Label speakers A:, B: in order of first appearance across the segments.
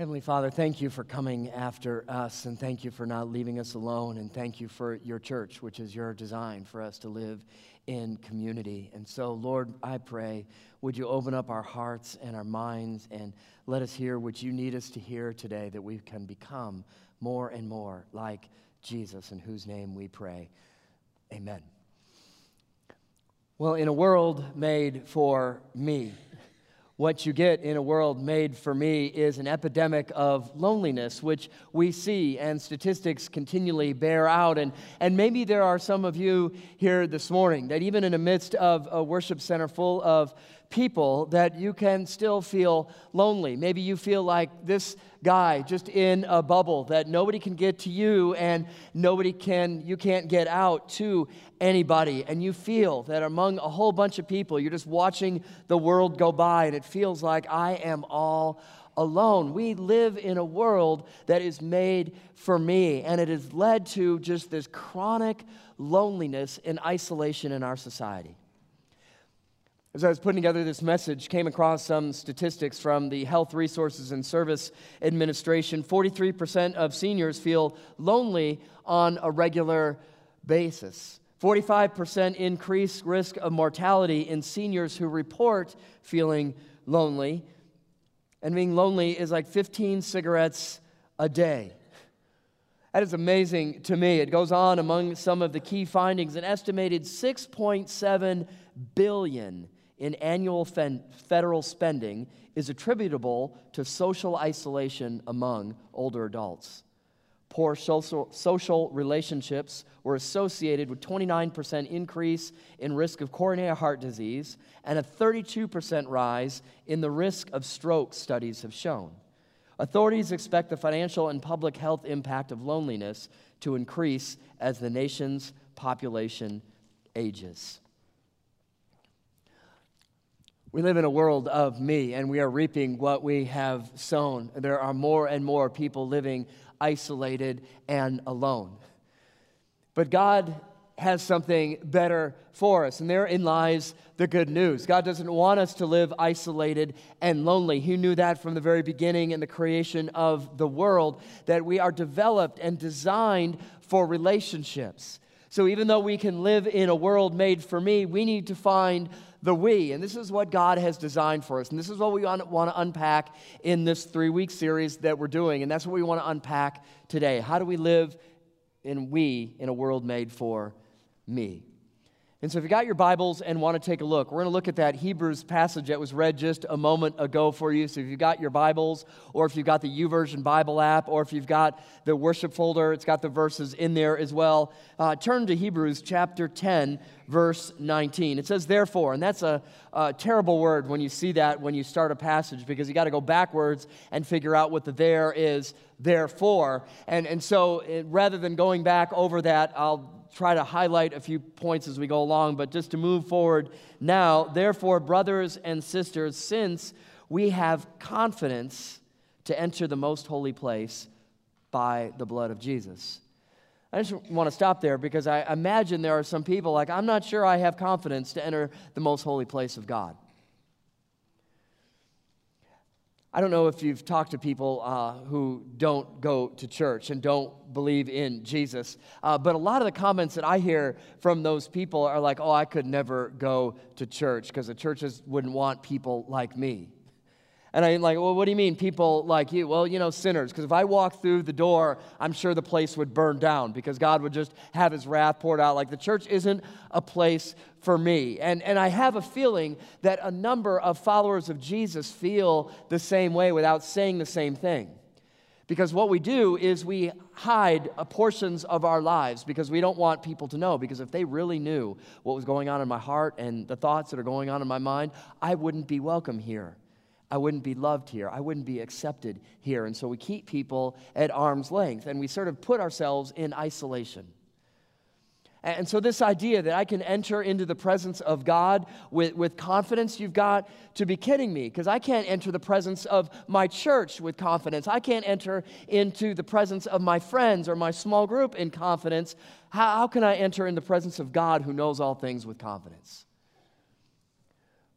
A: Heavenly Father, thank you for coming after us, and thank you for not leaving us alone, and thank you for your church, which is your design for us to live in community. And so, Lord, I pray, would you open up our hearts and our minds and let us hear what you need us to hear today that we can become more and more like Jesus, in whose name we pray. Amen. Well, in a world made for me, what you get in a world made for me is an epidemic of loneliness, which we see and statistics continually bear out. And, and maybe there are some of you here this morning that even in the midst of a worship center full of people that you can still feel lonely. Maybe you feel like this guy just in a bubble that nobody can get to you and nobody can you can't get out to anybody and you feel that among a whole bunch of people you're just watching the world go by and it feels like I am all alone. We live in a world that is made for me, and it has led to just this chronic loneliness and isolation in our society. As I was putting together this message, came across some statistics from the Health Resources and Service Administration. 43% of seniors feel lonely on a regular basis. 45% increased risk of mortality in seniors who report feeling lonely. And being lonely is like 15 cigarettes a day. That is amazing to me. It goes on among some of the key findings an estimated 6.7 billion in annual federal spending is attributable to social isolation among older adults. Poor social, social relationships were associated with 29% increase in risk of coronary heart disease and a 32% rise in the risk of stroke, studies have shown. Authorities expect the financial and public health impact of loneliness to increase as the nation's population ages. We live in a world of me, and we are reaping what we have sown. There are more and more people living isolated and alone. But God has something better for us, and therein lies the good news. God doesn't want us to live isolated and lonely. He knew that from the very beginning in the creation of the world, that we are developed and designed for relationships. So even though we can live in a world made for me, we need to find the we. And this is what God has designed for us. And this is what we want to unpack in this three week series that we're doing. And that's what we want to unpack today. How do we live in we in a world made for me? And so, if you got your Bibles and want to take a look, we're going to look at that Hebrews passage that was read just a moment ago for you. So, if you've got your Bibles, or if you've got the YouVersion Bible app, or if you've got the worship folder, it's got the verses in there as well. Uh, turn to Hebrews chapter 10, verse 19. It says, therefore, and that's a, a terrible word when you see that when you start a passage because you got to go backwards and figure out what the there is, therefore. And, and so, it, rather than going back over that, I'll try to highlight a few points as we go along, but just to move forward now, therefore, brothers and sisters, since we have confidence to enter the most holy place by the blood of Jesus. I just want to stop there because I imagine there are some people like, I'm not sure I have confidence to enter the most holy place of God. I don't know if you've talked to people uh, who don't go to church and don't believe in Jesus, uh, but a lot of the comments that I hear from those people are like, oh, I could never go to church because the churches wouldn't want people like me. And I'm like, well, what do you mean, people like you? Well, you know, sinners. Because if I walked through the door, I'm sure the place would burn down because God would just have his wrath poured out. Like the church isn't a place for me. And, and I have a feeling that a number of followers of Jesus feel the same way without saying the same thing. Because what we do is we hide portions of our lives because we don't want people to know. Because if they really knew what was going on in my heart and the thoughts that are going on in my mind, I wouldn't be welcome here. I wouldn't be loved here. I wouldn't be accepted here. And so we keep people at arm's length and we sort of put ourselves in isolation. And so, this idea that I can enter into the presence of God with, with confidence, you've got to be kidding me because I can't enter the presence of my church with confidence. I can't enter into the presence of my friends or my small group in confidence. How, how can I enter in the presence of God who knows all things with confidence?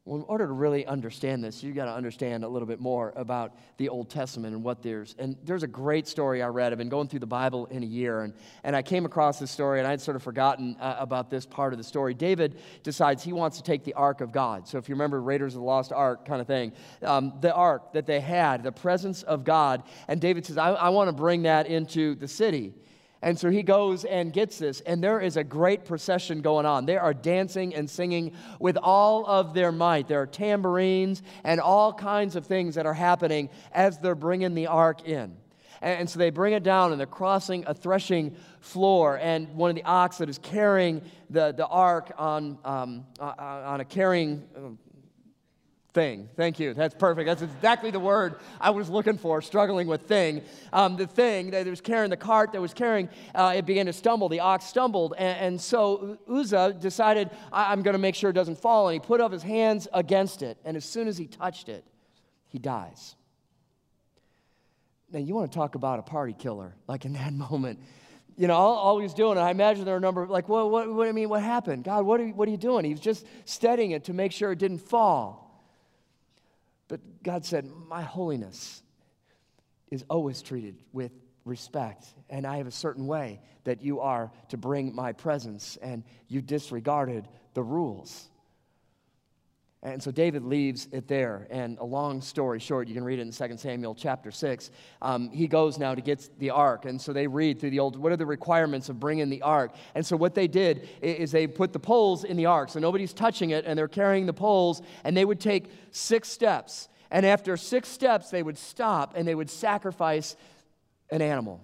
A: Well, in order to really understand this, you've got to understand a little bit more about the Old Testament and what there's. And there's a great story I read. I've been going through the Bible in a year, and, and I came across this story, and I'd sort of forgotten uh, about this part of the story. David decides he wants to take the Ark of God. So if you remember Raiders of the Lost Ark kind of thing, um, the Ark that they had, the presence of God, and David says, I, I want to bring that into the city. And so he goes and gets this, and there is a great procession going on. They are dancing and singing with all of their might. There are tambourines and all kinds of things that are happening as they're bringing the ark in. And so they bring it down, and they're crossing a threshing floor. And one of the ox that is carrying the, the ark on, um, uh, uh, on a carrying um, Thing. Thank you. That's perfect. That's exactly the word I was looking for, struggling with thing. Um, the thing that was carrying the cart that was carrying, uh, it began to stumble. The ox stumbled. And, and so Uzzah decided, I'm going to make sure it doesn't fall. And he put up his hands against it. And as soon as he touched it, he dies. Now, you want to talk about a party killer, like in that moment. You know, all, all doing, I imagine there are a number of, like, well, what, what, I mean, what happened? God, what are, you, what are you doing? He was just steadying it to make sure it didn't fall. But God said, My holiness is always treated with respect, and I have a certain way that you are to bring my presence, and you disregarded the rules. And so David leaves it there. And a long story short, you can read it in 2 Samuel chapter 6. Um, he goes now to get the ark. And so they read through the old, what are the requirements of bringing the ark? And so what they did is they put the poles in the ark. So nobody's touching it, and they're carrying the poles, and they would take six steps. And after six steps, they would stop and they would sacrifice an animal.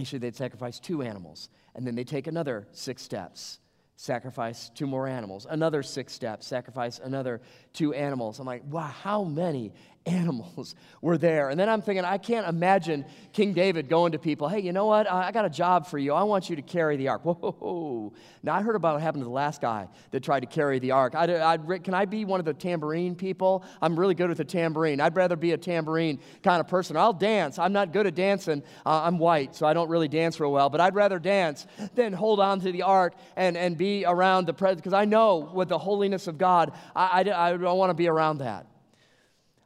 A: Actually, they'd sacrifice two animals. And then they'd take another six steps sacrifice two more animals. Another six steps, sacrifice another two animals. I'm like, wow, how many animals were there? And then I'm thinking, I can't imagine King David going to people, hey, you know what? I got a job for you. I want you to carry the ark. Whoa. Now, I heard about what happened to the last guy that tried to carry the ark. I'd, I'd, can I be one of the tambourine people? I'm really good with the tambourine. I'd rather be a tambourine kind of person. I'll dance. I'm not good at dancing. Uh, I'm white, so I don't really dance real well, but I'd rather dance than hold on to the ark and, and be around the presence, because I know with the holiness of God, I, I, I don't want to be around that.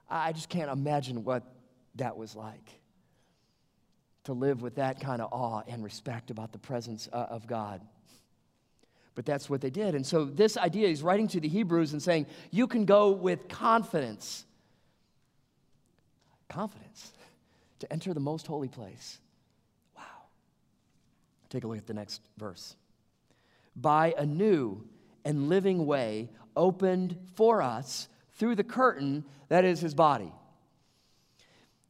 A: I just can't imagine what that was like to live with that kind of awe and respect about the presence uh, of God. But that's what they did. And so, this idea, he's writing to the Hebrews and saying, You can go with confidence. Confidence to enter the most holy place. Wow. Take a look at the next verse. By a new and living way opened for us through the curtain that is his body.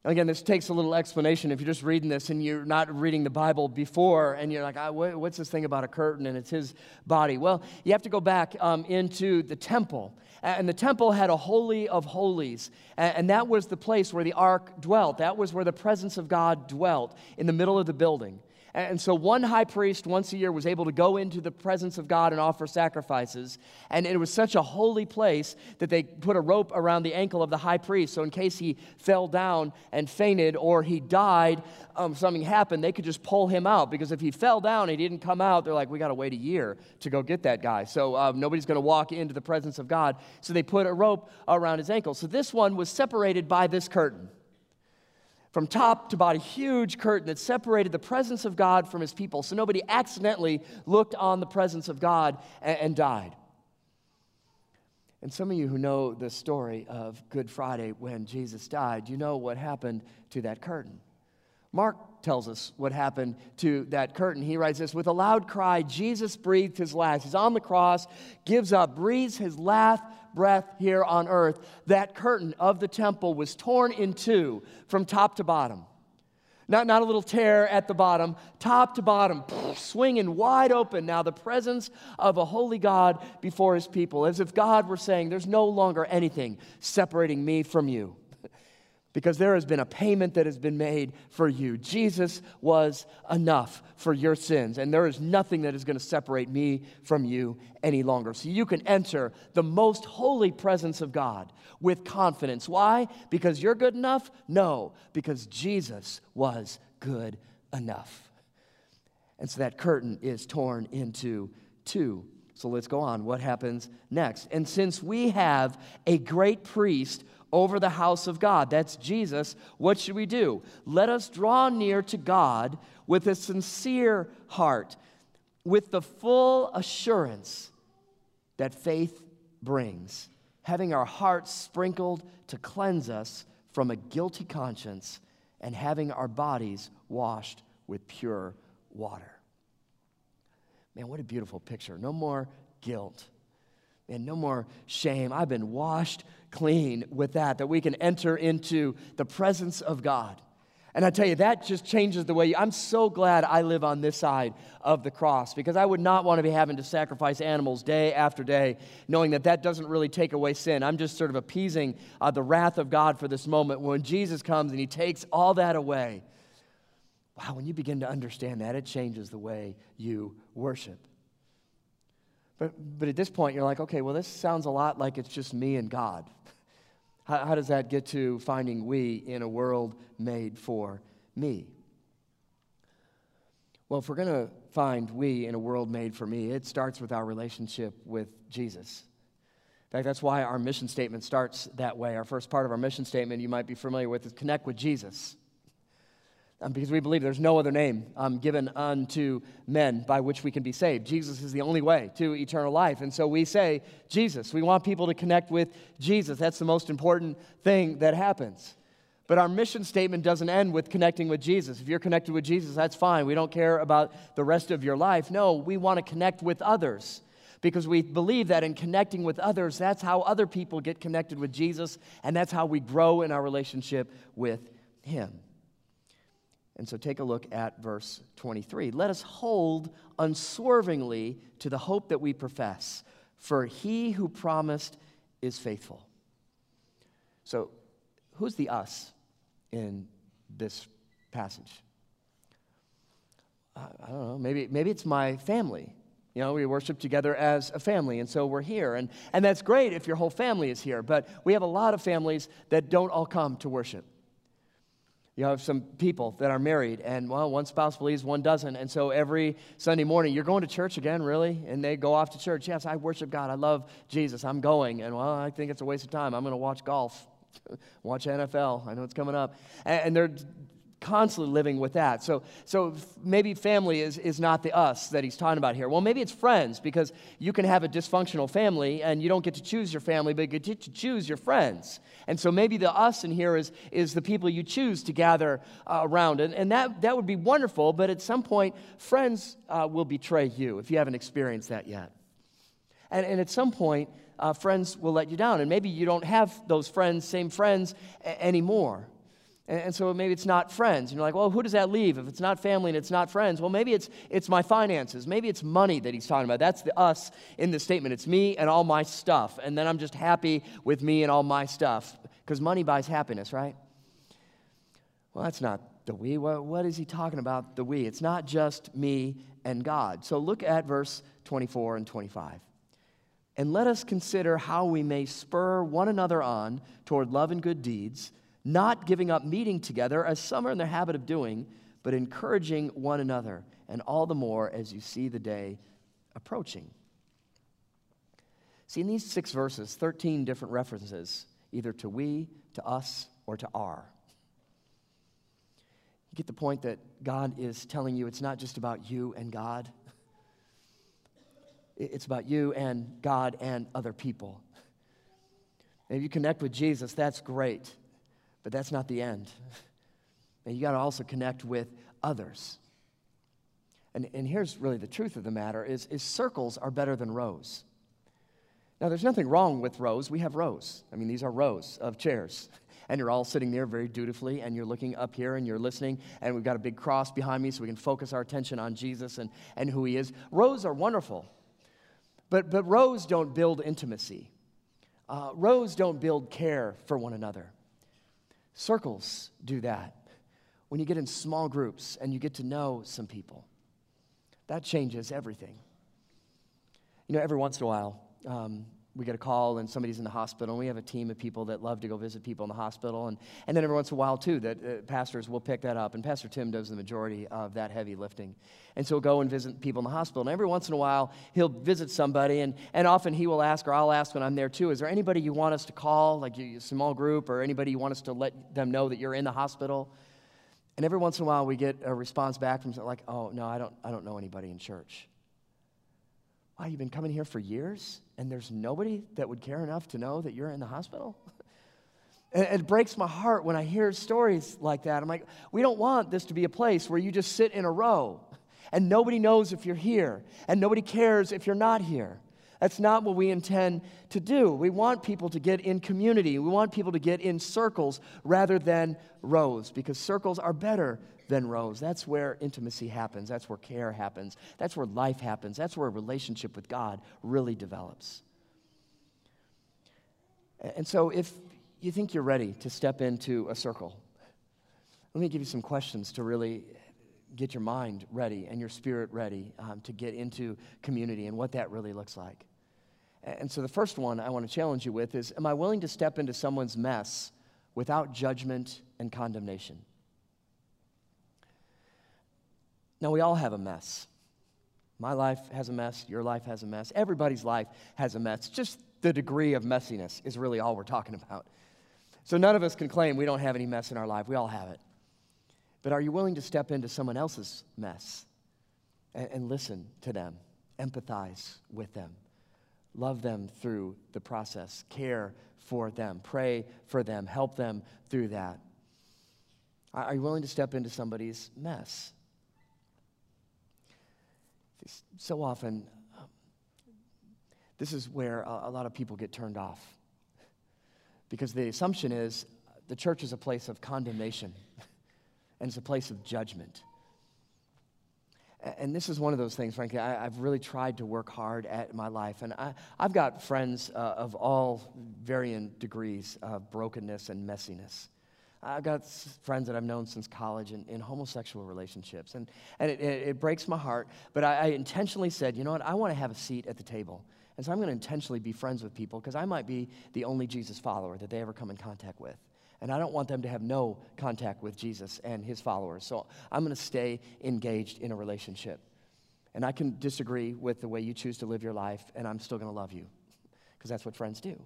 A: Again, this takes a little explanation. If you're just reading this and you're not reading the Bible before, and you're like, what's this thing about a curtain and it's his body? Well, you have to go back um, into the temple. And the temple had a holy of holies. And that was the place where the ark dwelt. That was where the presence of God dwelt in the middle of the building. And so one high priest once a year was able to go into the presence of God and offer sacrifices. And it was such a holy place that they put a rope around the ankle of the high priest. So in case he fell down and fainted or he died, um, something happened, they could just pull him out. Because if he fell down and he didn't come out, they're like, we got to wait a year to go get that guy. So um, nobody's going to walk into the presence of God. So they put a rope around his ankle. So this one was separated by this curtain from top to bottom, huge curtain that separated the presence of God from his people. So nobody accidentally looked on the presence of God and, and died. And some of you who know the story of Good Friday when Jesus died, you know what happened to that curtain. Mark tells us what happened to that curtain. He writes this With a loud cry, Jesus breathed his last. He's on the cross, gives up, breathes his last breath here on earth, that curtain of the temple was torn in two from top to bottom. Not, not a little tear at the bottom, top to bottom, swinging wide open now, the presence of a holy God before his people, as if God were saying, There's no longer anything separating me from you because there has been a payment that has been made for you. Jesus was enough for your sins, and there is nothing that is going to separate me from you any longer. So you can enter the most holy presence of God with confidence. Why? Because you're good enough? No, because Jesus was good enough. And so that curtain is torn into two So let's go on. What happens next? And since we have a great priest over the house of God, that's Jesus, what should we do? Let us draw near to God with a sincere heart, with the full assurance that faith brings, having our hearts sprinkled to cleanse us from a guilty conscience and having our bodies washed with pure water. Man, what a beautiful picture. No more guilt. And no more shame. I've been washed clean with that, that we can enter into the presence of God. And I tell you, that just changes the way you, I'm so glad I live on this side of the cross because I would not want to be having to sacrifice animals day after day, knowing that that doesn't really take away sin. I'm just sort of appeasing uh, the wrath of God for this moment when Jesus comes and he takes all that away. Wow, when you begin to understand that, it changes the way you worship. But, but at this point, you're like, okay, well, this sounds a lot like it's just me and God. How, how does that get to finding we in a world made for me? Well, if we're going to find we in a world made for me, it starts with our relationship with Jesus. In fact, that's why our mission statement starts that way. Our first part of our mission statement, you might be familiar with, is connect with Jesus um, because we believe there's no other name um, given unto men by which we can be saved. Jesus is the only way to eternal life. And so we say, Jesus. We want people to connect with Jesus. That's the most important thing that happens. But our mission statement doesn't end with connecting with Jesus. If you're connected with Jesus, that's fine. We don't care about the rest of your life. No, we want to connect with others because we believe that in connecting with others, that's how other people get connected with Jesus, and that's how we grow in our relationship with Him. And so take a look at verse 23. Let us hold unswervingly to the hope that we profess, for he who promised is faithful. So, who's the us in this passage? I don't know. Maybe, maybe it's my family. You know, we worship together as a family, and so we're here. And, and that's great if your whole family is here, but we have a lot of families that don't all come to worship. You have some people that are married, and well, one spouse believes, one doesn't. And so every Sunday morning, you're going to church again, really? And they go off to church. Yes, I worship God. I love Jesus. I'm going. And well, I think it's a waste of time. I'm going to watch golf, watch NFL. I know it's coming up. And, and they're constantly living with that. So, so maybe family is, is not the us that he's talking about here. Well, maybe it's friends because you can have a dysfunctional family and you don't get to choose your family, but you get to choose your friends. And so maybe the us in here is, is the people you choose to gather uh, around. And, and that, that would be wonderful, but at some point, friends uh, will betray you if you haven't experienced that yet. And, and at some point, uh, friends will let you down. And maybe you don't have those friends, same friends a- anymore. And, so maybe it's not friends. And you're like, well, who does that leave? If it's not family and it's not friends, well, maybe it's, it's my finances. Maybe it's money that he's talking about. That's the us in the statement. It's me and all my stuff. And then I'm just happy with me and all my stuff. Because money buys happiness, right? Well, that's not the we. What, what is he talking about, the we? It's not just me and God. So look at verse 24 and 25. And let us consider how we may spur one another on toward love and good deeds not giving up meeting together as some are in the habit of doing, but encouraging one another, and all the more as you see the day approaching. See, in these six verses, 13 different references, either to we, to us, or to our. You get the point that God is telling you it's not just about you and God, it's about you and God and other people. And if you connect with Jesus, that's great. But that's not the end. And you got to also connect with others. And, and here's really the truth of the matter is, is circles are better than rows. Now, there's nothing wrong with rows. We have rows. I mean, these are rows of chairs. And you're all sitting there very dutifully, and you're looking up here and you're listening, and we've got a big cross behind me so we can focus our attention on Jesus and, and who he is. Rows are wonderful, but, but rows don't build intimacy. Uh, rows don't build care for one another. Circles do that. When you get in small groups and you get to know some people, that changes everything. You know, every once in a while, um, we get a call and somebody's in the hospital. And we have a team of people that love to go visit people in the hospital. And, and then every once in a while, too, that uh, pastors will pick that up. And Pastor Tim does the majority of that heavy lifting. And so he'll go and visit people in the hospital. And every once in a while, he'll visit somebody. And, and often he will ask, or I'll ask when I'm there, too, is there anybody you want us to call, like a small group, or anybody you want us to let them know that you're in the hospital? And every once in a while, we get a response back from like, oh, no, I don't, I don't know anybody in church. Wow, you've been coming here for years and there's nobody that would care enough to know that you're in the hospital? it breaks my heart when I hear stories like that. I'm like, we don't want this to be a place where you just sit in a row and nobody knows if you're here and nobody cares if you're not here. That's not what we intend to do. We want people to get in community. We want people to get in circles rather than rows because circles are better than rows. That's where intimacy happens. That's where care happens. That's where life happens. That's where a relationship with God really develops. And so, if you think you're ready to step into a circle, let me give you some questions to really get your mind ready and your spirit ready um, to get into community and what that really looks like. And so, the first one I want to challenge you with is Am I willing to step into someone's mess without judgment and condemnation? Now, we all have a mess. My life has a mess. Your life has a mess. Everybody's life has a mess. Just the degree of messiness is really all we're talking about. So none of us can claim we don't have any mess in our life. We all have it. But are you willing to step into someone else's mess and, and listen to them, empathize with them, love them through the process, care for them, pray for them, help them through that? Are you willing to step into somebody's mess? So often, um, this is where a, lot of people get turned off. Because the assumption is the church is a place of condemnation and it's a place of judgment. And this is one of those things, frankly, I, have really tried to work hard at my life. And I, have got friends uh, of all varying degrees of brokenness and messiness. I've got friends that I've known since college in, in homosexual relationships, and, and it, it, it breaks my heart. But I, I intentionally said, you know what, I want to have a seat at the table. And so I'm going to intentionally be friends with people because I might be the only Jesus follower that they ever come in contact with. And I don't want them to have no contact with Jesus and his followers. So I'm going to stay engaged in a relationship. And I can disagree with the way you choose to live your life, and I'm still going to love you because that's what friends do.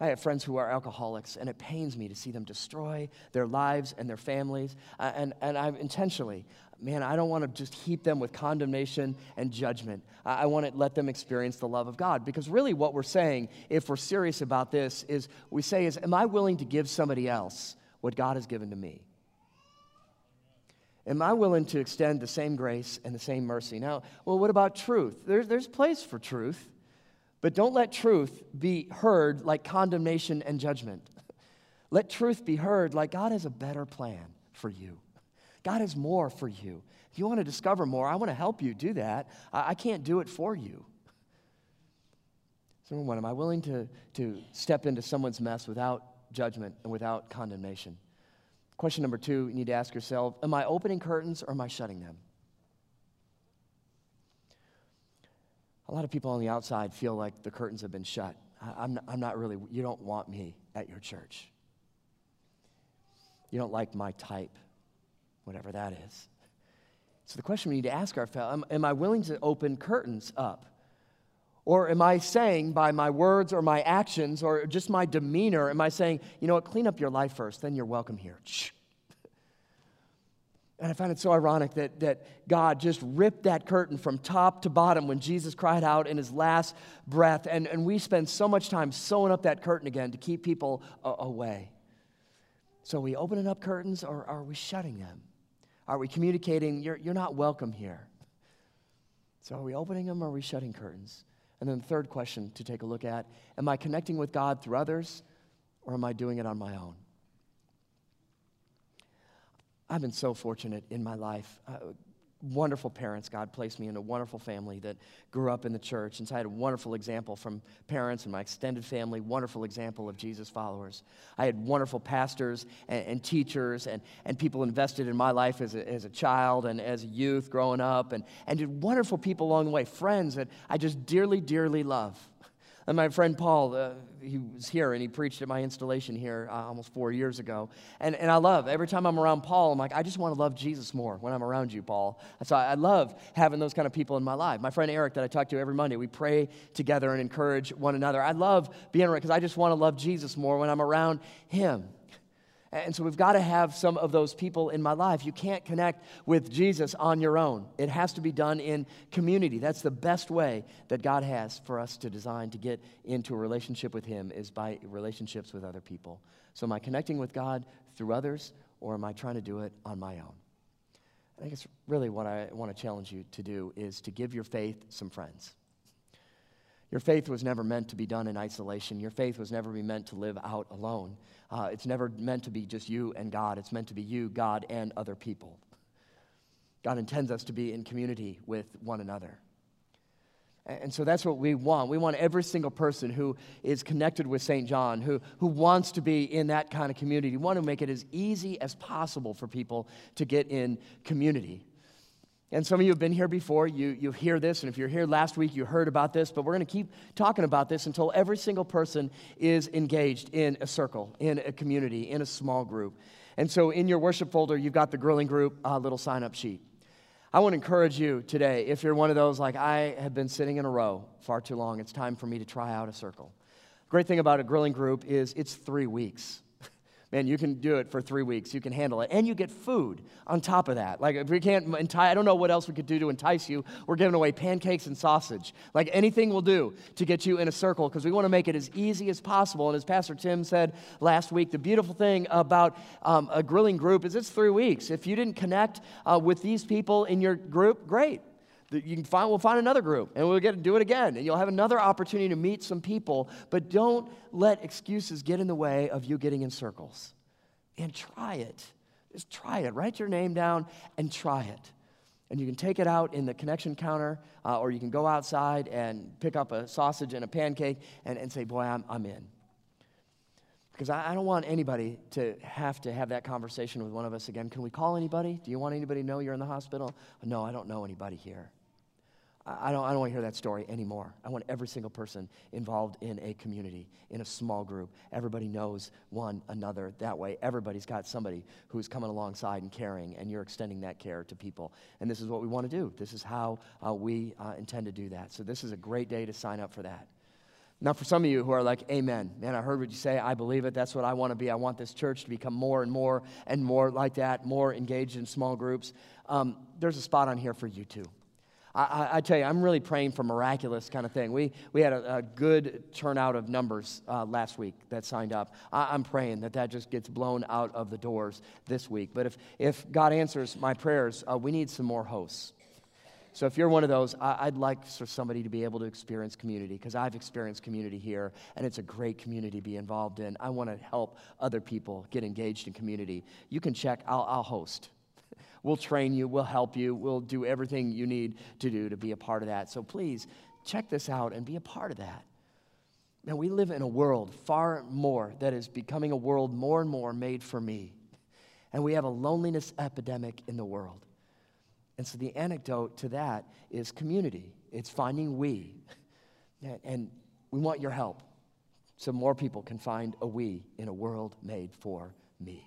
A: I have friends who are alcoholics, and it pains me to see them destroy their lives and their families. Uh, and, and I'm intentionally, man, I don't want to just heap them with condemnation and judgment. I, I want to let them experience the love of God. Because really, what we're saying, if we're serious about this, is we say, is, Am I willing to give somebody else what God has given to me? Am I willing to extend the same grace and the same mercy? Now, well, what about truth? There's, there's place for truth. But don't let truth be heard like condemnation and judgment. Let truth be heard like God has a better plan for you. God has more for you. If you want to discover more, I want to help you do that. I, can't do it for you. So, number one, am I willing to, to step into someone's mess without judgment and without condemnation? Question number two, you need to ask yourself Am I opening curtains or am I shutting them? A lot of people on the outside feel like the curtains have been shut. I, am not, I'm not really, you don't want me at your church. You don't like my type, whatever that is. So the question we need to ask ourselves am, am I willing to open curtains up? Or am I saying by my words or my actions or just my demeanor, am I saying, you know what, clean up your life first, then you're welcome here? And I find it so ironic that, that God just ripped that curtain from top to bottom when Jesus cried out in his last breath. And, and we spend so much time sewing up that curtain again to keep people uh, away. So are we opening up curtains or are we shutting them? Are we communicating, you're, you're not welcome here? So are we opening them or are we shutting curtains? And then the third question to take a look at Am I connecting with God through others or am I doing it on my own? I've been so fortunate in my life. Uh, wonderful parents. God placed me in a wonderful family that grew up in the church. And so I had a wonderful example from parents and my extended family, wonderful example of Jesus followers. I had wonderful pastors and, and teachers and, and people invested in my life as a, as a child and as a youth growing up, and, and did wonderful people along the way, friends that I just dearly, dearly love. And my friend Paul, uh, he was here and he preached at my installation here uh, almost four years ago. And, and I love, every time I'm around Paul, I'm like, I just want to love Jesus more when I'm around you, Paul. so I, I love having those kind of people in my life. My friend Eric, that I talk to every Monday, we pray together and encourage one another. I love being around because I just want to love Jesus more when I'm around him. And so we've got to have some of those people in my life. You can't connect with Jesus on your own. It has to be done in community. That's the best way that God has for us to design to get into a relationship with Him is by relationships with other people. So am I connecting with God through others or am I trying to do it on my own? I think it's really what I want to challenge you to do is to give your faith some friends. Your faith was never meant to be done in isolation. Your faith was never meant to live out alone. Uh, it's never meant to be just you and God. It's meant to be you, God, and other people. God intends us to be in community with one another. And so that's what we want. We want every single person who is connected with St. John, who, who wants to be in that kind of community. We want to make it as easy as possible for people to get in community. And some of you have been here before. You, you hear this, and if you're here last week, you heard about this, but we're going to keep talking about this until every single person is engaged in a circle, in a community, in a small group. And so in your worship folder, you've got the grilling group uh, little sign up sheet. I want to encourage you today, if you're one of those like, I have been sitting in a row far too long, it's time for me to try out a circle. Great thing about a grilling group is it's three weeks man, you can do it for three weeks. You can handle it. And you get food on top of that. Like, if we can't entice, I don't know what else we could do to entice you. We're giving away pancakes and sausage. Like, anything we'll do to get you in a circle because we want to make it as easy as possible. And as Pastor Tim said last week, the beautiful thing about um, a grilling group is it's three weeks. If you didn't connect uh, with these people in your group, great you can find, we'll find another group and we'll get to do it again. And you'll have another opportunity to meet some people, but don't let excuses get in the way of you getting in circles. And try it. Just try it. Write your name down and try it. And you can take it out in the connection counter, uh, or you can go outside and pick up a sausage and a pancake and, and say, Boy, I'm, I'm in. Because I, I don't want anybody to have to have that conversation with one of us again. Can we call anybody? Do you want anybody to know you're in the hospital? No, I don't know anybody here. I don't, I don't want to hear that story anymore. I want every single person involved in a community, in a small group. Everybody knows one another that way. Everybody's got somebody who's coming alongside and caring, and you're extending that care to people. And this is what we want to do. This is how uh, we uh, intend to do that. So, this is a great day to sign up for that. Now, for some of you who are like, Amen, man, I heard what you say. I believe it. That's what I want to be. I want this church to become more and more and more like that, more engaged in small groups. Um, there's a spot on here for you too. I, I, tell you, I'm really praying for miraculous kind of thing. We, we had a, a good turnout of numbers uh, last week that signed up. I, am praying that that just gets blown out of the doors this week. But if, if God answers my prayers, uh, we need some more hosts. So if you're one of those, I, would like for somebody to be able to experience community because I've experienced community here, and it's a great community to be involved in. I want to help other people get engaged in community. You can check, I'll, I'll host. We'll train you, we'll help you, we'll do everything you need to do to be a part of that. So please check this out and be a part of that. Now, we live in a world far more that is becoming a world more and more made for me. And we have a loneliness epidemic in the world. And so the anecdote to that is community. It's finding we. And we want your help so more people can find a we in a world made for me.